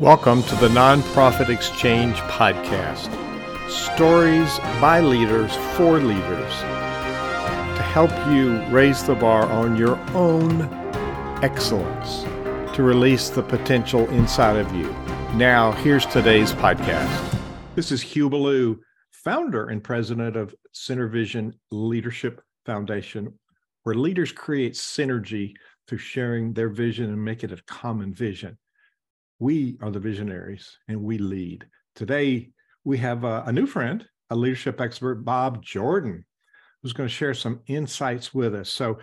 Welcome to the Nonprofit Exchange Podcast. Stories by leaders for leaders to help you raise the bar on your own excellence, to release the potential inside of you. Now, here's today's podcast. This is Hugh Ballou, founder and president of SynerVision Leadership Foundation, where leaders create synergy through sharing their vision and make it a common vision. We are the visionaries and we lead. Today, we have a, a new friend, a leadership expert, Bob Jordan, who's going to share some insights with us. So,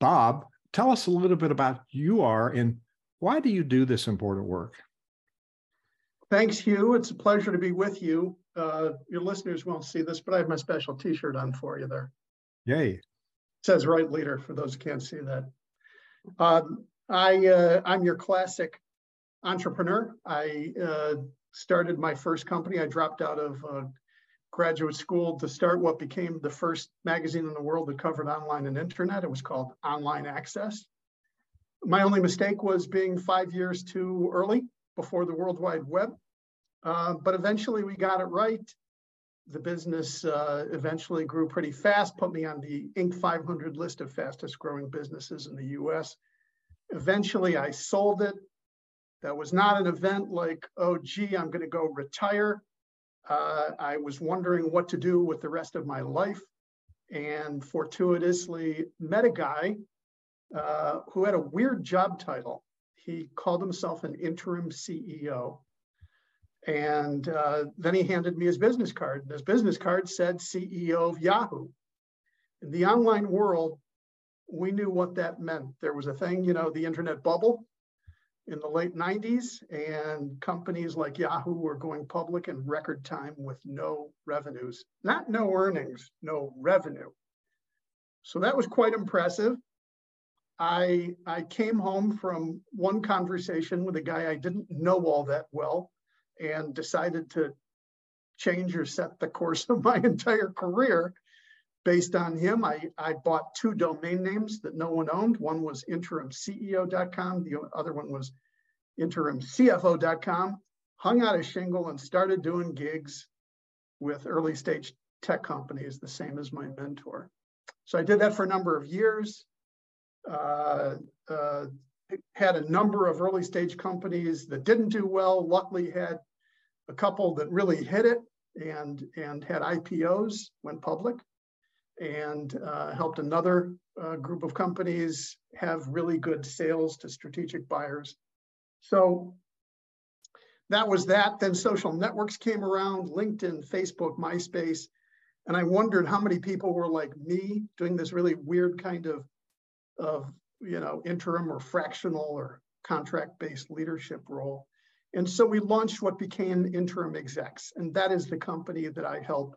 Bob, tell us a little bit about you are and why do you do this important work? Thanks, Hugh. It's a pleasure to be with you. Uh, your listeners won't see this, but I have my special T-shirt on for you there. Yay! It says "Right Leader" for those who can't see that. Um, I uh, I'm your classic entrepreneur. I uh, started my first company. I dropped out of uh, graduate school to start what became the first magazine in the world that covered online and internet. It was called Online Access. My only mistake was being five years too early before the World Wide Web. Uh, but eventually we got it right. The business uh, eventually grew pretty fast, put me on the Inc. 500 list of fastest growing businesses in the US. Eventually I sold it, that was not an event like, oh, gee, I'm going to go retire. Uh, I was wondering what to do with the rest of my life and fortuitously met a guy uh, who had a weird job title. He called himself an interim CEO. And uh, then he handed me his business card. And his business card said CEO of Yahoo. In the online world, we knew what that meant. There was a thing, you know, the internet bubble in the late 90s, and companies like Yahoo were going public in record time with no revenues. Not no earnings, no revenue. So that was quite impressive. I, I came home from one conversation with a guy I didn't know all that well and decided to change or set the course of my entire career based on him. I, I bought two domain names that no one owned. One was interimceo.com, the other one was interimcfo.com, hung out a shingle and started doing gigs with early stage tech companies, the same as my mentor. So I did that for a number of years. Uh, uh, had a number of early stage companies that didn't do well. Luckily, had a couple that really hit it and and had IPOs, went public, and uh, helped another uh, group of companies have really good sales to strategic buyers. So that was that. Then social networks came around LinkedIn, Facebook, MySpace. And I wondered how many people were like me doing this really weird kind of, of you know, interim or fractional or contract based leadership role. And so we launched what became Interim Execs. And that is the company that I help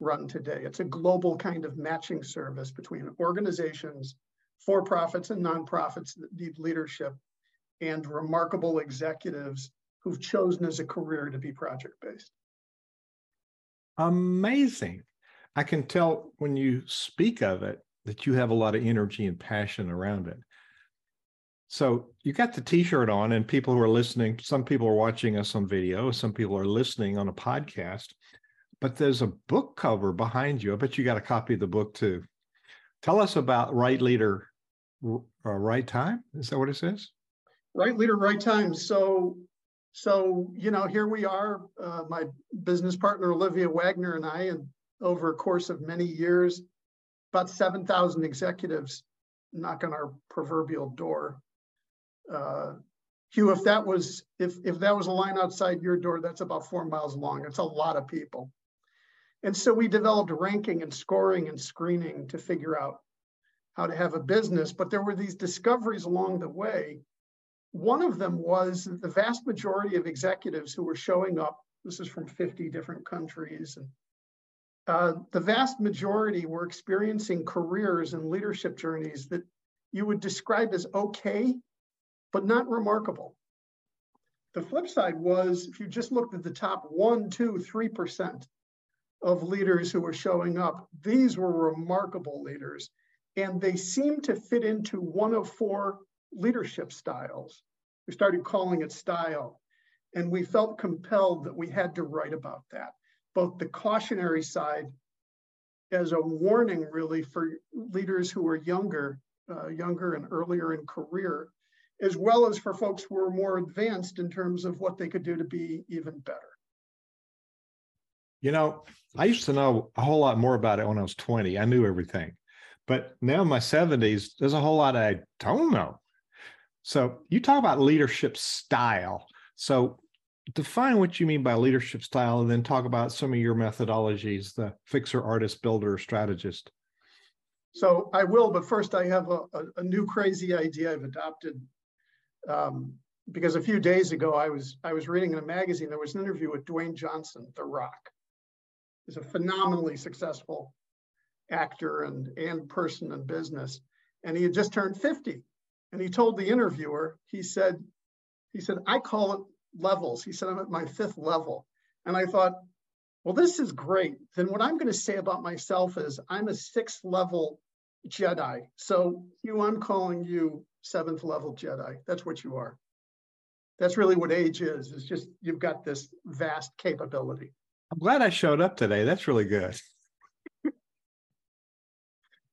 run today. It's a global kind of matching service between organizations, for profits, and nonprofits that need leadership and remarkable executives who've chosen as a career to be project based. Amazing. I can tell when you speak of it that you have a lot of energy and passion around it. So you got the t-shirt on and people who are listening, some people are watching us on video, some people are listening on a podcast, but there's a book cover behind you. I bet you got a copy of the book too. Tell us about Right Leader, uh, Right Time. Is that what it says? right leader, right time. So, so you know, here we are. Uh, my business partner Olivia Wagner and I, and over a course of many years, about seven thousand executives knock on our proverbial door. Uh, Hugh, if that was if if that was a line outside your door, that's about four miles long. It's a lot of people. And so we developed ranking and scoring and screening to figure out how to have a business. But there were these discoveries along the way one of them was the vast majority of executives who were showing up, this is from 50 different countries, and uh, the vast majority were experiencing careers and leadership journeys that you would describe as okay, but not remarkable. The flip side was if you just looked at the top one, two, three percent of leaders who were showing up, these were remarkable leaders. And they seemed to fit into one of four leadership styles. We started calling it style. And we felt compelled that we had to write about that, both the cautionary side as a warning, really, for leaders who are younger, uh, younger and earlier in career, as well as for folks who are more advanced in terms of what they could do to be even better. You know, I used to know a whole lot more about it when I was 20. I knew everything. But now in my 70s, there's a whole lot I don't know. So you talk about leadership style. So define what you mean by leadership style and then talk about some of your methodologies, the fixer, artist, builder, strategist. So I will, but first I have a, a, a new crazy idea I've adopted. Um, because a few days ago I was I was reading in a magazine, there was an interview with Dwayne Johnson, The Rock. He's a phenomenally successful actor and, and person in business. And he had just turned 50. And he told the interviewer, he said, he said, I call it levels. He said, I'm at my fifth level. And I thought, well, this is great. Then what I'm going to say about myself is I'm a sixth level Jedi. So you, I'm calling you seventh level Jedi. That's what you are. That's really what age is. It's just you've got this vast capability. I'm glad I showed up today. That's really good.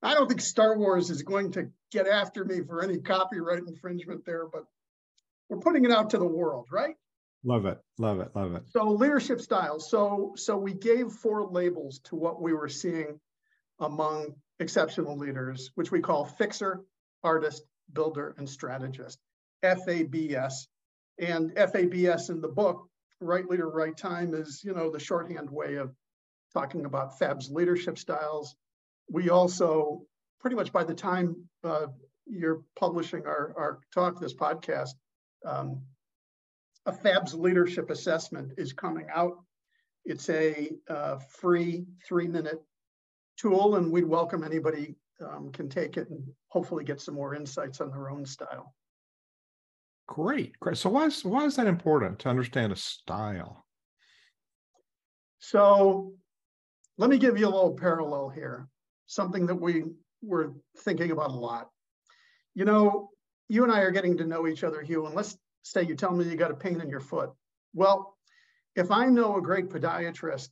I don't think Star Wars is going to get after me for any copyright infringement there, but we're putting it out to the world, right? Love it, love it, love it. So leadership styles. So so we gave four labels to what we were seeing among exceptional leaders, which we call fixer, artist, builder, and strategist. FABS. And FABS in the book, right leader, right time, is you know the shorthand way of talking about FABS leadership styles we also, pretty much by the time uh, you're publishing our, our talk, this podcast, um, a FABS leadership assessment is coming out. It's a uh, free three minute tool, and we'd welcome anybody um, can take it and hopefully get some more insights on their own style. Great, great. So why is why is that important to understand a style? So let me give you a little parallel here something that we were thinking about a lot. You know, you and I are getting to know each other, Hugh, and let's say you tell me you got a pain in your foot. Well, if I know a great podiatrist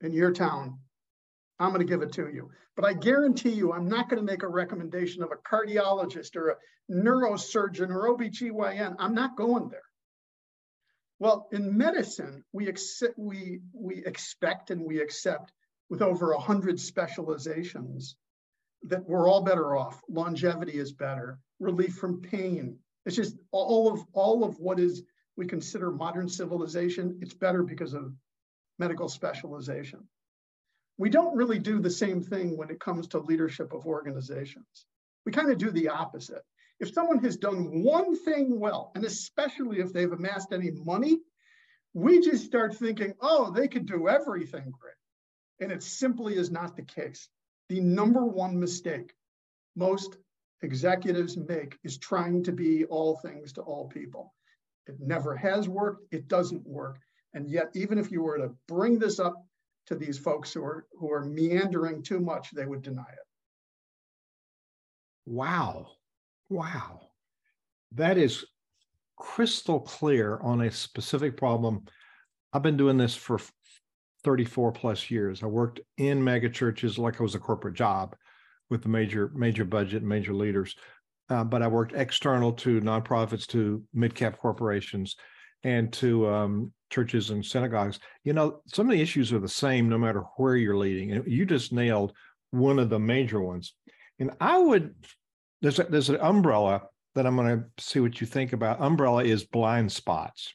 in your town, I'm going to give it to you. But I guarantee you, I'm not going to make a recommendation of a cardiologist or a neurosurgeon or OBGYN. I'm not going there. Well, in medicine, we, accept, we, we expect and we accept with over 100 specializations that we're all better off. Longevity is better, relief from pain. It's just all of all of what is we consider modern civilization, it's better because of medical specialization. We don't really do the same thing when it comes to leadership of organizations. We kind of do the opposite. If someone has done one thing well, and especially if they've amassed any money, we just start thinking, oh, they could do everything great. And it simply is not the case. The number one mistake most executives make is trying to be all things to all people. It never has worked, it doesn't work. And yet, even if you were to bring this up to these folks who are who are meandering too much, they would deny it. Wow. Wow. That is crystal clear on a specific problem. I've been doing this for 34 plus years. I worked in mega churches like it was a corporate job with the major major budget, major leaders. Uh, but I worked external to nonprofits, to mid cap corporations, and to um, churches and synagogues. You know, some of the issues are the same no matter where you're leading. And you just nailed one of the major ones. And I would there's a, there's an umbrella that I'm going to see what you think about. Umbrella is blind spots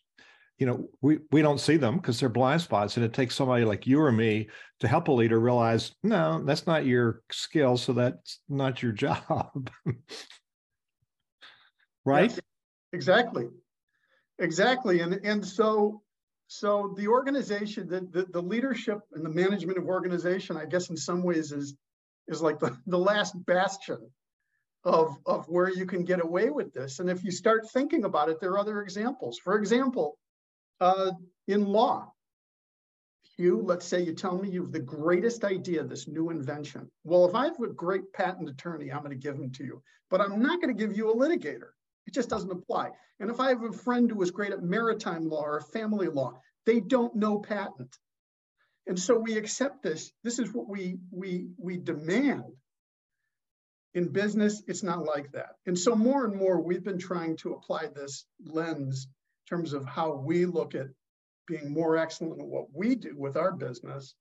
you know we we don't see them because they're blind spots and it takes somebody like you or me to help a leader realize no that's not your skill so that's not your job right yes, exactly exactly and and so so the organization the, the the leadership and the management of organization i guess in some ways is is like the, the last bastion of of where you can get away with this and if you start thinking about it there are other examples for example uh, in law. You, let's say you tell me you have the greatest idea, this new invention. Well, if I have a great patent attorney, I'm going to give them to you, but I'm not going to give you a litigator. It just doesn't apply. And if I have a friend who is great at maritime law or family law, they don't know patent. And so we accept this. This is what we we we demand. In business, it's not like that. And so more and more, we've been trying to apply this lens in terms of how we look at being more excellent at what we do with our business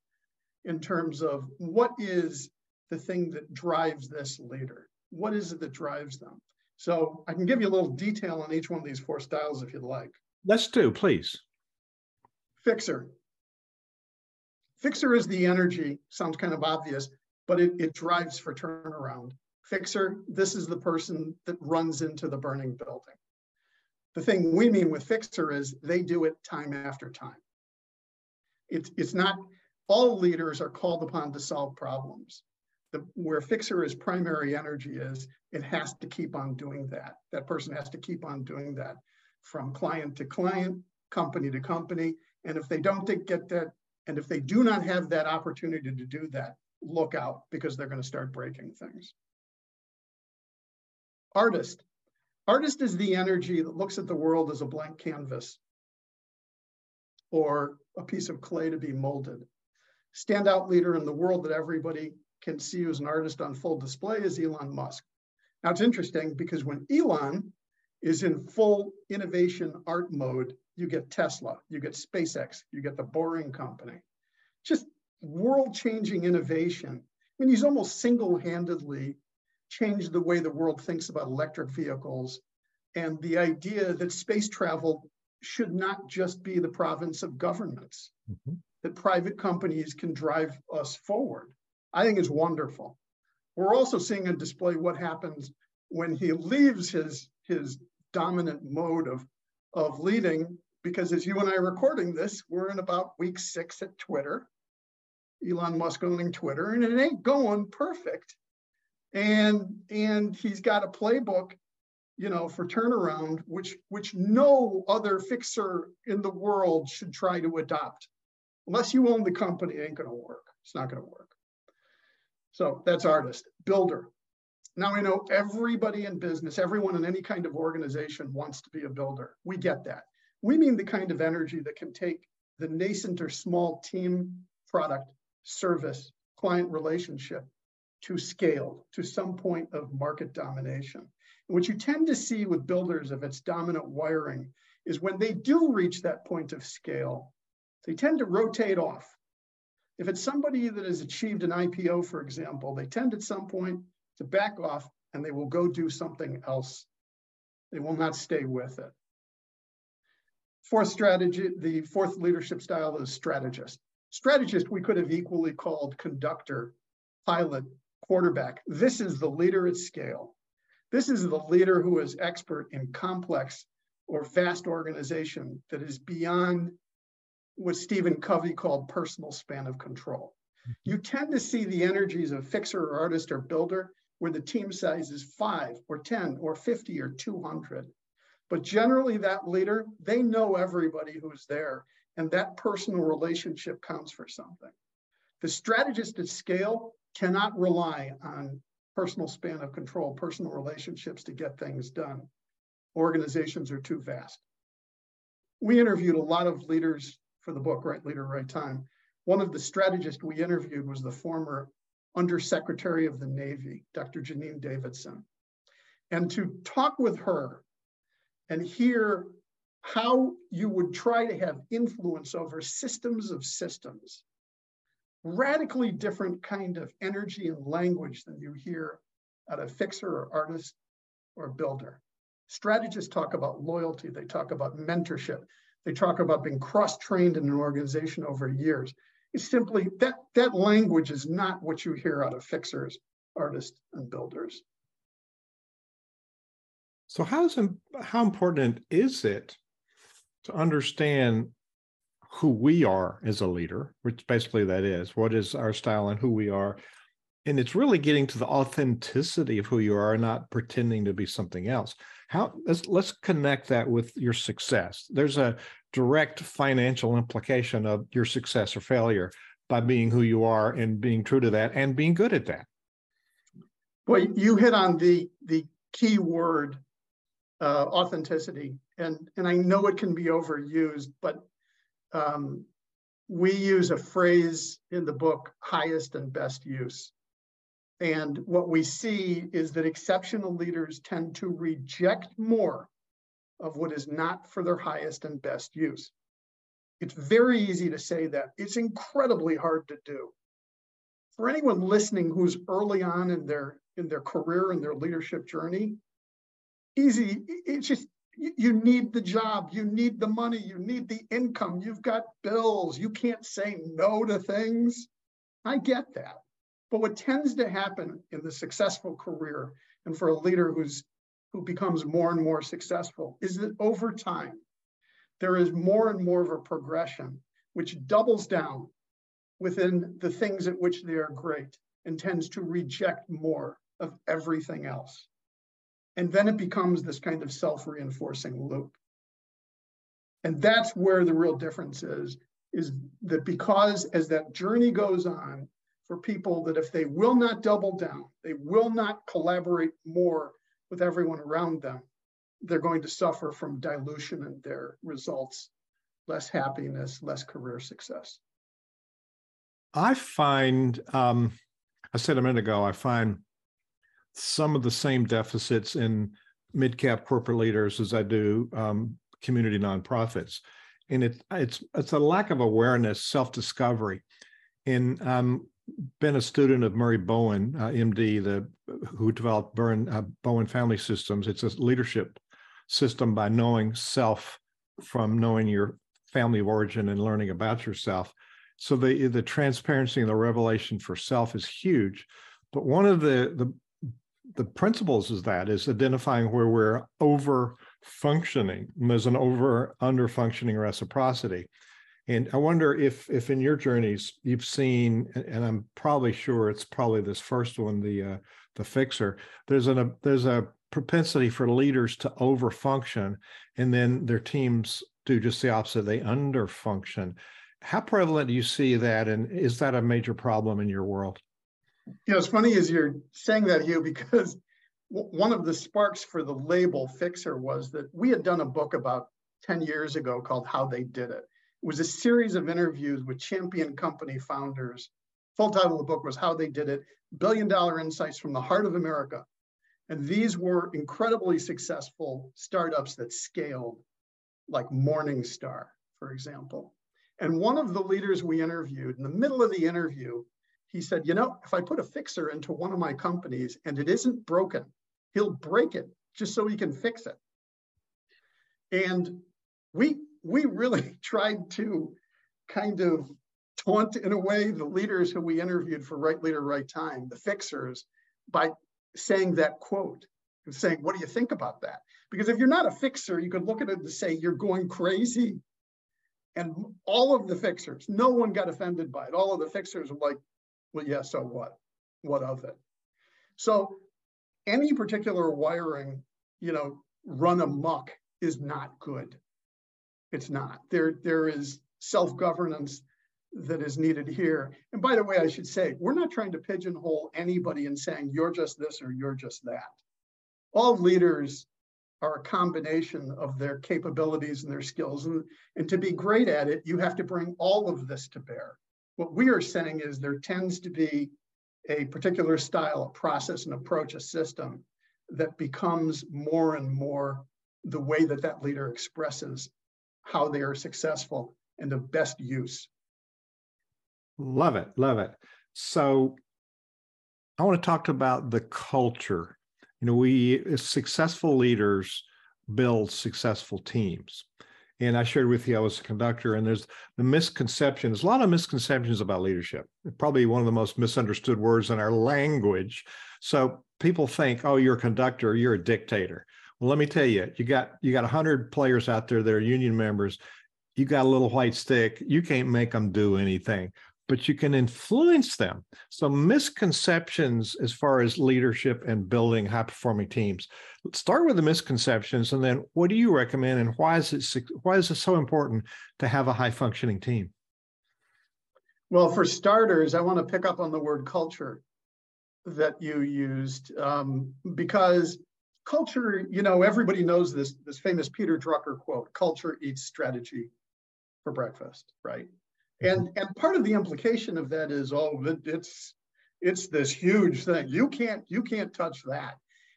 in terms of what is the thing that drives this leader? What is it that drives them? So I can give you a little detail on each one of these four styles if you'd like. Let's do, please. Fixer. Fixer is the energy, sounds kind of obvious, but it, it drives for turnaround. Fixer, this is the person that runs into the burning building. The thing we mean with fixer is they do it time after time. It's, it's not, all leaders are called upon to solve problems. The, where fixer is primary energy is, it has to keep on doing that. That person has to keep on doing that from client to client, company to company. And if they don't get that, and if they do not have that opportunity to do that, look out because they're going to start breaking things. Artist. Artist is the energy that looks at the world as a blank canvas or a piece of clay to be molded. Standout leader in the world that everybody can see as an artist on full display is Elon Musk. Now it's interesting because when Elon is in full innovation art mode, you get Tesla, you get SpaceX, you get the Boring Company. Just world changing innovation. I mean, he's almost single handedly changed the way the world thinks about electric vehicles and the idea that space travel should not just be the province of governments, mm-hmm. that private companies can drive us forward. I think is wonderful. We're also seeing on display what happens when he leaves his, his dominant mode of, of leading, because as you and I are recording this, we're in about week six at Twitter, Elon Musk owning Twitter, and it ain't going perfect. And and he's got a playbook you know for turnaround which which no other fixer in the world should try to adopt. Unless you own the company it ain't to work. It's not to work so that's artist builder now I know everybody in business everyone in any kind of organization wants to be a builder we get that we mean the kind of energy that can take the nascent or small team product service client relationship to scale to some point of market domination. And what you tend to see with builders of its dominant wiring is when they do reach that point of scale, they tend to rotate off. If it's somebody that has achieved an IPO, for example, they tend at some point to back off and they will go do something else. They will not stay with it. Fourth strategy, the fourth leadership style is strategist. Strategist, we could have equally called conductor, pilot, quarterback. This is the leader at scale. This is the leader who is expert in complex or vast organization that is beyond what Stephen Covey called personal span of control. Mm-hmm. You tend to see the energies of fixer or artist or builder where the team size is five or 10 or 50 or 200. But generally, that leader, they know everybody who's there, and that personal relationship counts for something. The strategist at scale cannot rely on personal span of control, personal relationships to get things done. Organizations are too vast. We interviewed a lot of leaders for the book, Right Leader, Right Time. One of the strategists we interviewed was the former Undersecretary of the Navy, Dr. Janine Davidson. And to talk with her and hear how you would try to have influence over systems of systems radically different kind of energy and language than you hear at a fixer or artist or builder. Strategists talk about loyalty, they talk about mentorship, they talk about being cross-trained in an organization over years. It's simply that that language is not what you hear out of fixers, artists, and builders. So how is how important is it to understand who we are as a leader, which basically that is what is our style and who we are. And it's really getting to the authenticity of who you are, not pretending to be something else. How let's let's connect that with your success. There's a direct financial implication of your success or failure by being who you are and being true to that and being good at that. Well, you hit on the the key word uh, authenticity. And, and I know it can be overused, but um, we use a phrase in the book, highest and best use. And what we see is that exceptional leaders tend to reject more of what is not for their highest and best use. It's very easy to say that. It's incredibly hard to do. For anyone listening who's early on in their in their career and their leadership journey, easy. It's just you need the job, you need the money, you need the income, you've got bills, you can't say no to things. I get that. But what tends to happen in the successful career and for a leader who's who becomes more and more successful is that over time, there is more and more of a progression which doubles down within the things at which they are great and tends to reject more of everything else. And then it becomes this kind of self reinforcing loop. And that's where the real difference is, is that because as that journey goes on, for people that if they will not double down, they will not collaborate more with everyone around them, they're going to suffer from dilution in their results, less happiness, less career success. I find, um, I said a minute ago, I find some of the same deficits in mid-cap corporate leaders as I do um, community nonprofits, and it, it's it's a lack of awareness, self-discovery, and um, been a student of Murray Bowen, uh, MD, the who developed Burn, uh, Bowen Family Systems. It's a leadership system by knowing self from knowing your family of origin and learning about yourself. So the the transparency and the revelation for self is huge. But one of the the the principles is that is identifying where we're over functioning. There's an over under functioning reciprocity. And I wonder if if in your journeys you've seen, and I'm probably sure it's probably this first one, the uh, the fixer. There's an a, there's a propensity for leaders to overfunction, and then their teams do just the opposite. They underfunction. How prevalent do you see that, and is that a major problem in your world? You know, it's funny as you're saying that, Hugh, because one of the sparks for the label fixer was that we had done a book about 10 years ago called How They Did It. Was a series of interviews with champion company founders. Full title of the book was How They Did It Billion Dollar Insights from the Heart of America. And these were incredibly successful startups that scaled, like Morningstar, for example. And one of the leaders we interviewed, in the middle of the interview, he said, You know, if I put a fixer into one of my companies and it isn't broken, he'll break it just so he can fix it. And we we really tried to kind of taunt in a way the leaders who we interviewed for Right Leader, Right Time, the fixers, by saying that quote and saying, What do you think about that? Because if you're not a fixer, you could look at it and say, You're going crazy. And all of the fixers, no one got offended by it. All of the fixers were like, Well, yeah, so what? What of it? So any particular wiring, you know, run amok is not good. It's not. There, there is self-governance that is needed here. And by the way, I should say, we're not trying to pigeonhole anybody in saying you're just this or you're just that. All leaders are a combination of their capabilities and their skills. And, and to be great at it, you have to bring all of this to bear. What we are saying is there tends to be a particular style, a process, an approach, a system that becomes more and more the way that that leader expresses how they are successful and the best use. Love it. Love it. So I want to talk about the culture. You know, we successful leaders build successful teams. And I shared with you I was a conductor, and there's the misconception. There's a lot of misconceptions about leadership. Probably one of the most misunderstood words in our language. So people think, oh, you're a conductor, you're a dictator. Well, let me tell you, you got you got 100 players out there that are union members. You got a little white stick. You can't make them do anything but you can influence them. So misconceptions as far as leadership and building high performing teams. Let's start with the misconceptions and then what do you recommend and why is it why is it so important to have a high functioning team? Well, for starters, I want to pick up on the word culture that you used um, because culture, you know, everybody knows this, this famous Peter Drucker quote, culture eats strategy for breakfast, right? Mm-hmm. And, and part of the implication of that is, oh, it's, it's this huge thing. You can't, you can't touch that.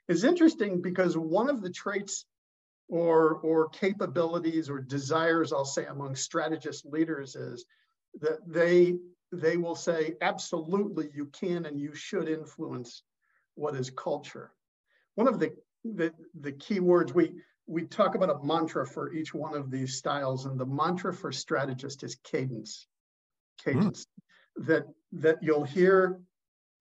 It's interesting because one of the traits or, or capabilities or desires, I'll say, among strategist leaders is that they, they will say, absolutely, you can and you should influence what is culture. One of the, the, the key words we, we talk about a mantra for each one of these styles, and the mantra for strategist is cadence. Cadence. Mm. That that you'll hear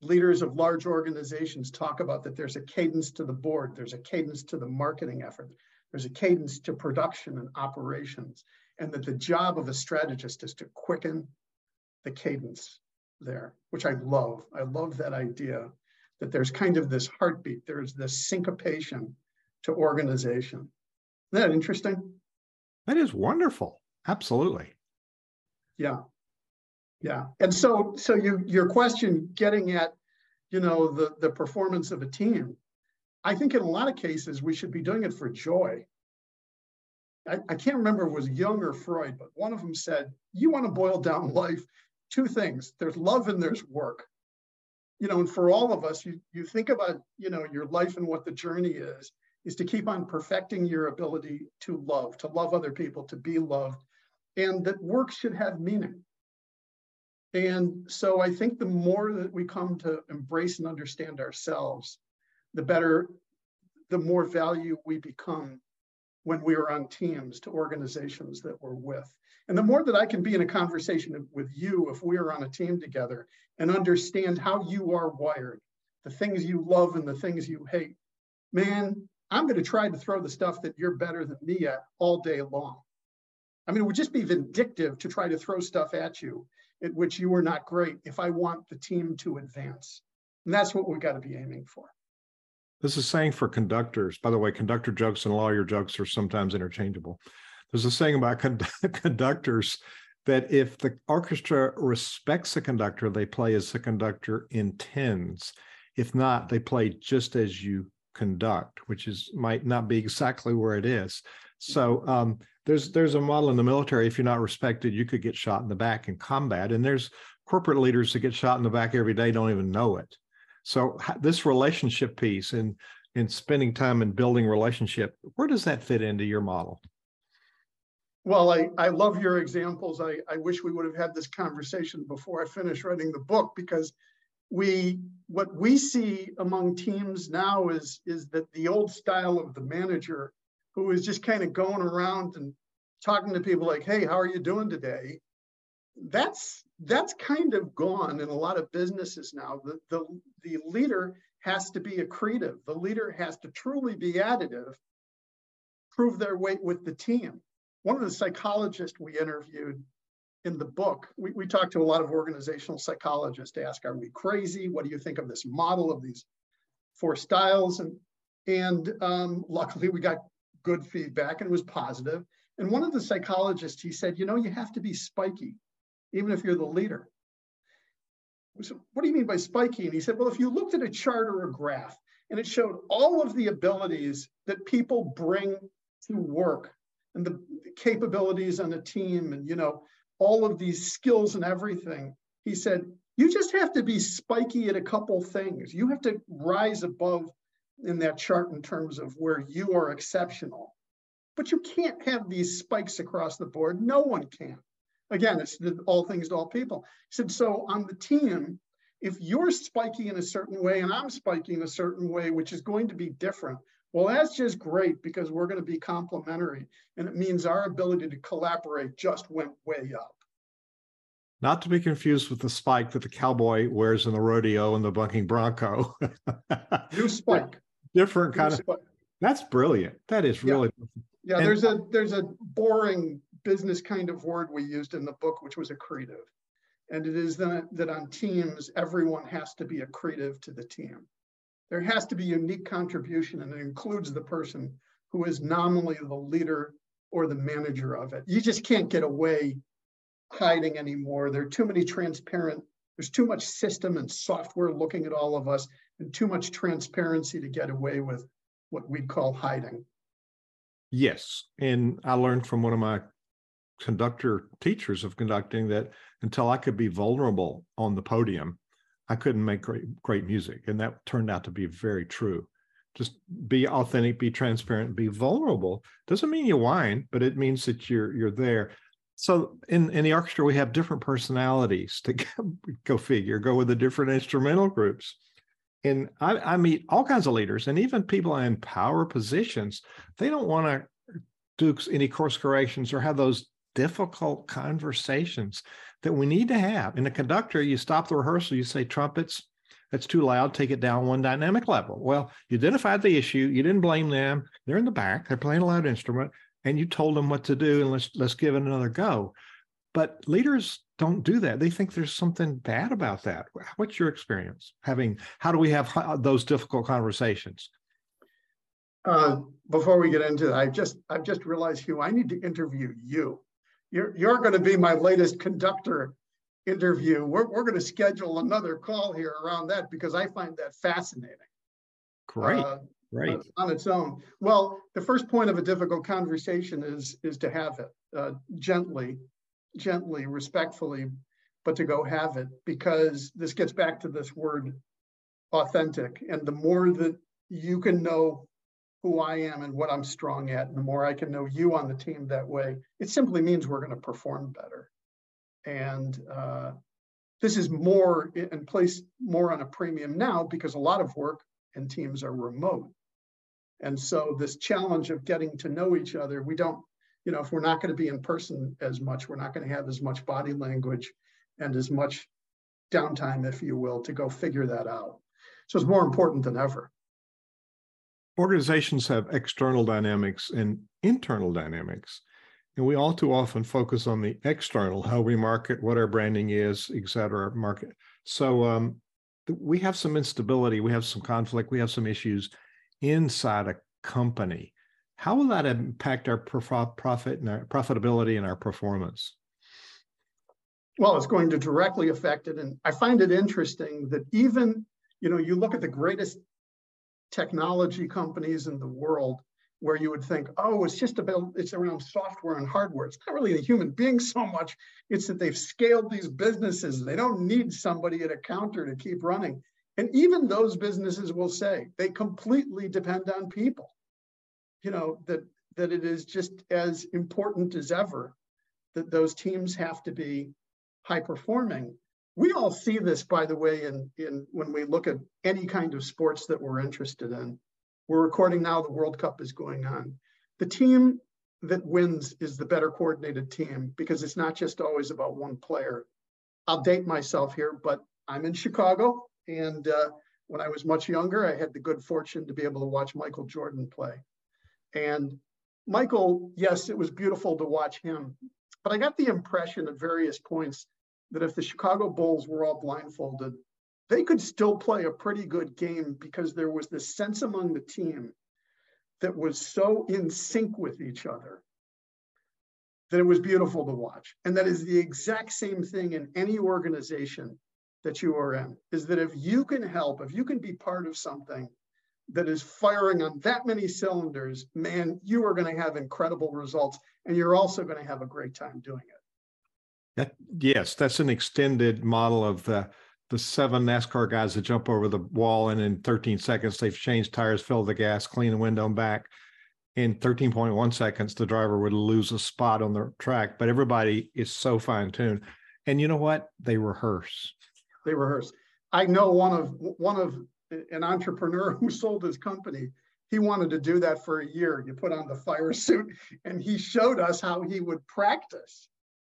leaders of large organizations talk about that there's a cadence to the board, there's a cadence to the marketing effort, there's a cadence to production and operations, and that the job of a strategist is to quicken the cadence there, which I love. I love that idea that there's kind of this heartbeat, there's this syncopation to organization. Isn't that interesting? That is wonderful. Absolutely. Yeah. Yeah. And so so you your question getting at, you know, the the performance of a team, I think in a lot of cases we should be doing it for joy. I, I can't remember if it was Jung or Freud, but one of them said, you want to boil down life, two things. There's love and there's work. You know, and for all of us, you you think about, you know, your life and what the journey is, is to keep on perfecting your ability to love, to love other people, to be loved, and that work should have meaning. And so I think the more that we come to embrace and understand ourselves, the better, the more value we become when we are on teams to organizations that we're with. And the more that I can be in a conversation with you, if we are on a team together and understand how you are wired, the things you love and the things you hate, man, I'm going to try to throw the stuff that you're better than me at all day long. I mean, it would just be vindictive to try to throw stuff at you at which you are not great if I want the team to advance. And that's what we've got to be aiming for. This is saying for conductors. By the way, conductor jokes and lawyer jokes are sometimes interchangeable. There's a saying about con- conductors that if the orchestra respects the conductor, they play as the conductor intends. If not, they play just as you conduct, which is might not be exactly where it is. So um, there's there's a model in the military. If you're not respected, you could get shot in the back in combat. And there's corporate leaders that get shot in the back every day, don't even know it. So this relationship piece and in spending time and building relationship, where does that fit into your model? Well, I, I love your examples. I, I wish we would have had this conversation before I finished writing the book because we what we see among teams now is is that the old style of the manager who is just kind of going around and talking to people like, hey, how are you doing today? That's that's kind of gone in a lot of businesses now. The, the, the leader has to be accretive. The leader has to truly be additive, prove their weight with the team. One of the psychologists we interviewed in the book, we, we talked to a lot of organizational psychologists to ask, are we crazy? What do you think of this model of these four styles? And, and um, luckily we got good feedback and it was positive. And one of the psychologists, he said, you know, you have to be spiky, even if you're the leader. So what do you mean by spiky? And he said, well, if you looked at a chart or a graph and it showed all of the abilities that people bring to work and the capabilities on a team and, you know, all of these skills and everything, he said, you just have to be spiky at a couple things. You have to rise above in that chart in terms of where you are exceptional. But you can't have these spikes across the board. No one can. Again, it's the, all things to all people. He said, so on the team, if you're spiking in a certain way and I'm spiking in a certain way, which is going to be different, well, that's just great because we're going to be complementary. And it means our ability to collaborate just went way up. Not to be confused with the spike that the cowboy wears in the rodeo and the bucking bronco. New spike different kind of Spike. that's brilliant that is really yeah, yeah there's a there's a boring business kind of word we used in the book which was accretive and it is that, that on teams everyone has to be accretive to the team there has to be unique contribution and it includes the person who is nominally the leader or the manager of it you just can't get away hiding anymore there are too many transparent there's too much system and software looking at all of us and too much transparency to get away with what we'd call hiding. Yes. And I learned from one of my conductor teachers of conducting that until I could be vulnerable on the podium, I couldn't make great great music. And that turned out to be very true. Just be authentic, be transparent, be vulnerable. Doesn't mean you whine, but it means that you're you're there. So in, in the orchestra, we have different personalities to go, figure, go with the different instrumental groups. And I, I meet all kinds of leaders and even people in power positions. They don't want to do any course corrections or have those difficult conversations that we need to have. In a conductor, you stop the rehearsal, you say, trumpets, that's too loud, take it down one dynamic level. Well, you identified the issue, you didn't blame them. They're in the back, they're playing a loud instrument and you told them what to do and let's let's give it another go but leaders don't do that they think there's something bad about that what's your experience having how do we have those difficult conversations uh, before we get into that i just i've just realized hugh i need to interview you you're you're going to be my latest conductor interview. We're, we're going to schedule another call here around that because i find that fascinating. Great. Uh, right on its own. Well the first point of a difficult conversation is is to have it uh, gently gently respectfully but to go have it because this gets back to this word authentic. And the more that you can know who i am and what i'm strong at and the more i can know you on the team that way it simply means we're going to perform better and uh, this is more in place more on a premium now because a lot of work and teams are remote and so this challenge of getting to know each other, we don't, you know, if we're not going to be in person as much, we're not going to have as much body language and as much downtime, if you will, to go figure that out. So it's more important than ever. Organizations have external dynamics and internal dynamics. And we all too often focus on the external, how we market, what our branding is, et cetera, market. So um, we have some instability, we have some conflict, we have some issues inside a company, how will that impact our profit and our profitability and our performance? Well, it's going to directly affect it. And I find it interesting that even, you know, you look at the greatest technology companies in the world where you would think, oh, it's just about, it's around software and hardware. It's not really the human being so much. It's that they've scaled these businesses. They don't need somebody at a counter to keep running. And even those businesses will say they completely depend on people. You know, that that it is just as important as ever that those teams have to be high performing. We all see this, by the way, in, in when we look at any kind of sports that we're interested in. We're recording now, the World Cup is going on. The team that wins is the better coordinated team because it's not just always about one player. I'll date myself here, but I'm in Chicago. And uh, when I was much younger, I had the good fortune to be able to watch Michael Jordan play. And Michael, yes, it was beautiful to watch him, but I got the impression at various points that if the Chicago Bulls were all blindfolded, they could still play a pretty good game because there was this sense among the team that was so in sync with each other that it was beautiful to watch. And that is the exact same thing in any organization that you are in is that if you can help, if you can be part of something that is firing on that many cylinders, man, you are going to have incredible results and you're also going to have a great time doing it. That, yes, that's an extended model of the the seven NASCAR guys that jump over the wall and in 13 seconds they've changed tires, filled the gas, clean the window and back. In 13.1 seconds, the driver would lose a spot on the track, but everybody is so fine tuned. And you know what? They rehearse they rehearse. I know one of one of an entrepreneur who sold his company. He wanted to do that for a year. You put on the fire suit, and he showed us how he would practice.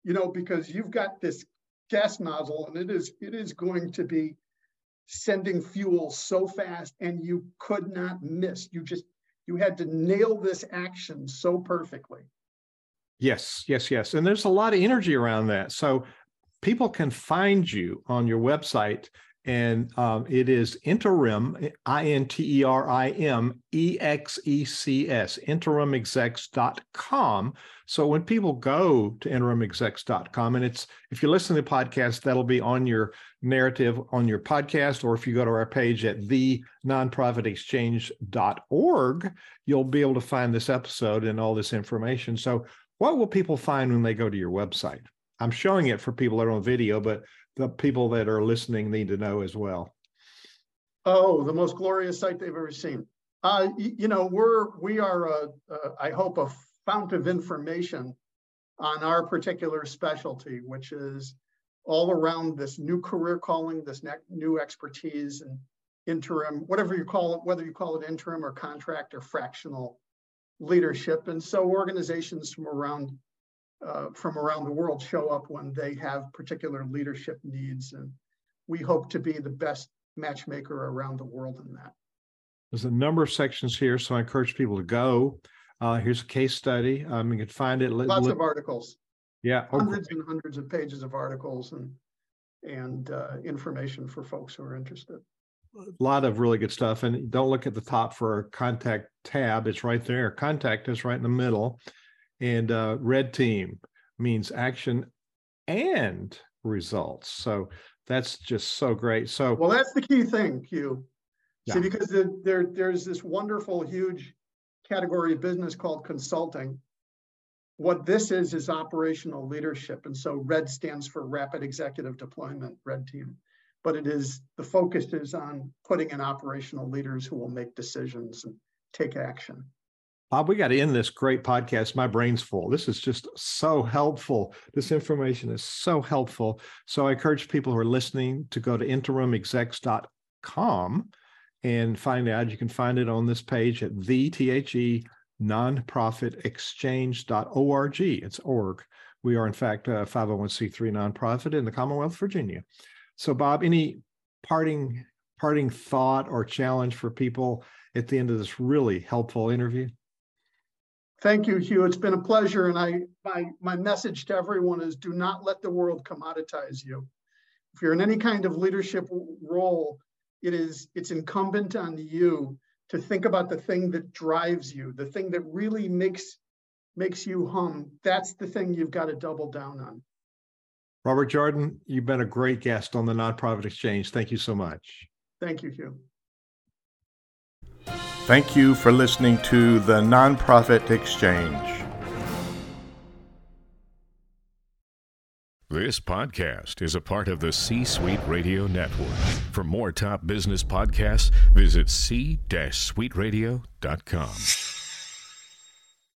You know, because you've got this gas nozzle, and it is it is going to be sending fuel so fast, and you could not miss. You just you had to nail this action so perfectly. Yes, yes, yes. And there's a lot of energy around that. So people can find you on your website and um, it is interim, I N T E R I M E X E C S, interimexecs.com. So when people go to interimexecs.com, and it's if you listen to the podcast, that'll be on your narrative on your podcast, or if you go to our page at the nonprofitexchange.org, you'll be able to find this episode and all this information. So, what will people find when they go to your website? I'm showing it for people that are on video, but the people that are listening need to know as well? Oh, the most glorious sight they've ever seen. Uh, you know, we're we are, a, a, I hope, a fount of information on our particular specialty, which is all around this new career calling, this new expertise and interim, whatever you call it, whether you call it interim or contract or fractional leadership. And so organizations from around uh, from around the world show up when they have particular leadership needs. And we hope to be the best matchmaker around the world in that. There's a number of sections here, so I encourage people to go. Uh, here's a case study. Um, you can find it. Lots of articles. Yeah, hundreds and hundreds of pages of articles and and uh, information for folks who are interested. A lot of really good stuff. And don't look at the top for a contact tab. It's right there. Contact is right in the middle. And uh, red team means action and results. So that's just so great. So well, that's the key thing, Hugh. Yeah. See, because the, there there's this wonderful, huge category of business called consulting. What this is is operational leadership, and so RED stands for Rapid Executive Deployment, Red Team. But it is the focus is on putting in operational leaders who will make decisions and take action. Bob, we got to end this great podcast. My brain's full. This is just so helpful. This information is so helpful. So I encourage people who are listening to go to interimexecs.com and find out. You can find it on this page at the THE nonprofitexchange.org. It's org. We are, in fact, a 501c3 nonprofit in the Commonwealth of Virginia. So, Bob, any parting parting thought or challenge for people at the end of this really helpful interview? Thank you, Hugh. It's been a pleasure. And I my my message to everyone is do not let the world commoditize you. If you're in any kind of leadership role, it is it's incumbent on you to think about the thing that drives you, the thing that really makes makes you hum. That's the thing you've got to double down on. Robert Jordan, you've been a great guest on the Nonprofit Exchange. Thank you so much. Thank you, Hugh. Thank you for listening to the Nonprofit Exchange. This podcast is a part of the C Suite Radio Network. For more top business podcasts, visit c-suiteradio.com.